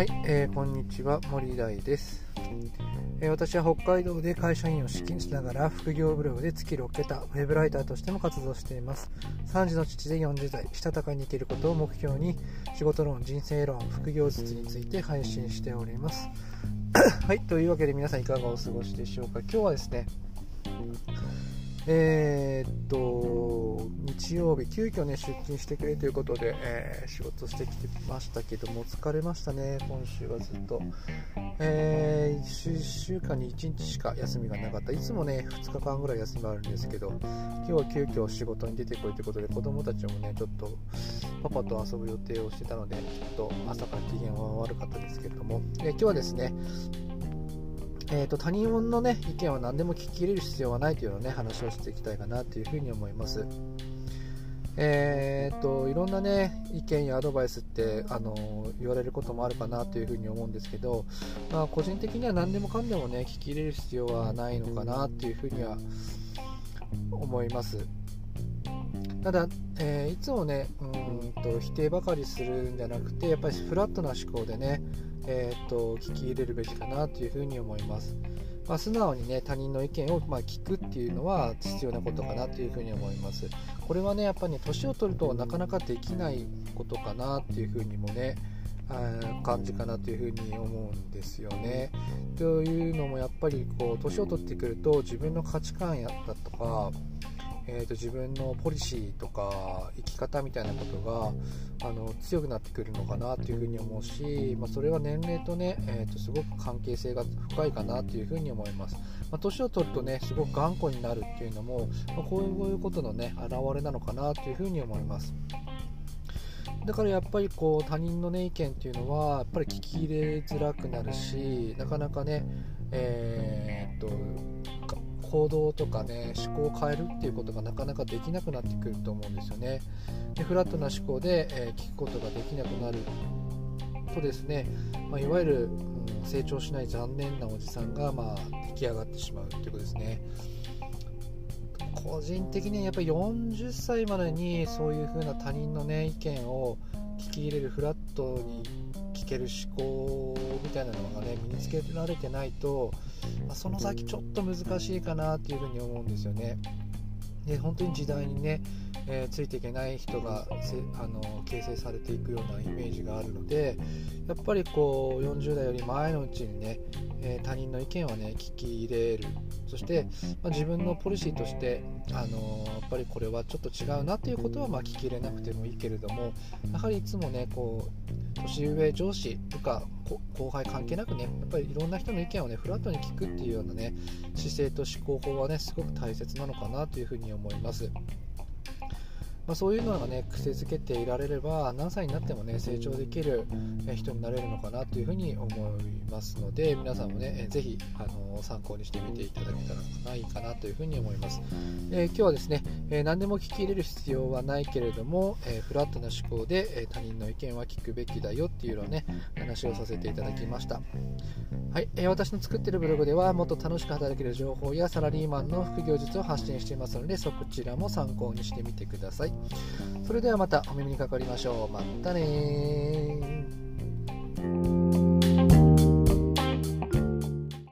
はい、えー、こんにちは森大です、えー、私は北海道で会社員を資金しながら副業ブログで月6桁ウェブライターとしても活動しています。3児の父で40代したたかに生きることを目標に仕事論人生論副業術について配信しております。はいというわけで皆さんいかがお過ごしでしょうか。今日はですねえー、っと、日曜日、急遽ね、出勤してくれということで、えー、仕事してきてましたけども、疲れましたね、今週はずっと。えー、1週間に1日しか休みがなかった。いつもね、2日間ぐらい休みがあるんですけど、今日は急遽仕事に出てこいということで、子供たちもね、ちょっとパパと遊ぶ予定をしてたので、ちょっと朝から機嫌は悪かったですけども、え今日はですね、えーと、他人の、ね、意見は何でも聞き入れる必要はないというの、ね、話をしていきたいかなというふに思います。えーと、いろんな、ね、意見やアドバイスってあの言われることもあるかなというふうに思うんですけど、まあ、個人的には何でもかんでも、ね、聞き入れる必要はないのかなというふうには思います。ただ、えー、いつもねうんと否定ばかりするんじゃなくてやっぱりフラットな思考でねえーと、聞き入れるべきかなというふうに思います。まあ、素直にね他人の意見をま聞くっていうのは必要なことかなというふうに思います。これはねやっぱりね年を取るとなかなかできないことかなっていうふうにもね感じかなというふうに思うんですよね。というのもやっぱりこう年を取ってくると自分の価値観やったとかえーと、自分のポリシーとか生き方みたいなことがあの強くなってくるのかなというふうに思うし、まあ、それは年齢とね、えーと、すごく関係性が深いかなというふうに思います。まあ、年を取るとねすごく頑固になるっていうのも、まあ、こういうことのね表れなのかなというふうに思います。だからやっぱりこう他人の、ね、意見っていうのはやっぱり聞き入れづらくなるしなかなかね、えー、っと行動とかね思考を変えるっていうことがなかなかできなくなってくると思うんですよね。でフラットな思考で、えー、聞くことができなくなるとですね、まあ、いわゆる、うん、成長しない残念なおじさんが、まあ、出来上がってしまうということですね。個人的にはやっぱり40歳までにそういう風な他人のね意見を聞き入れるフラットにける思考みたいなのがね身につけられてないと、まあ、その先ちょっと難しいかなっていうふうに思うんですよね。で本当に時代にね、えー、ついていけない人があの形成されていくようなイメージがあるのでやっぱりこう40代より前のうちにね、えー、他人の意見をね聞き入れるそして、まあ、自分のポリシーとして、あのーやっぱりこれはちょっと違うなということはまあ聞き入れなくてもいいけれどもやはりいつもねこう年上上司とか後輩関係なくねやっぱりいろんな人の意見をねフラットに聞くっていうようなね姿勢と思考法はねすごく大切なのかなというふうに思います。まあ、そういうのがね癖づけていられれば何歳になってもね成長できる人になれるのかなというふうに思いますので皆さんもねぜひあの参考にしてみていただけたらいいかなというふうに思います、えー、今日はですね、え、何でも聞き入れる必要はないけれども、え、フラットな思考で、え他人の意見は聞くべきだよっていうのをね話をさせていただきました。はい、え私の作っているブログではもっと楽しく働ける情報やサラリーマンの副業術を発信していますのでそちらも参考にしてみてください。それではまたお耳にかかりましょう。またね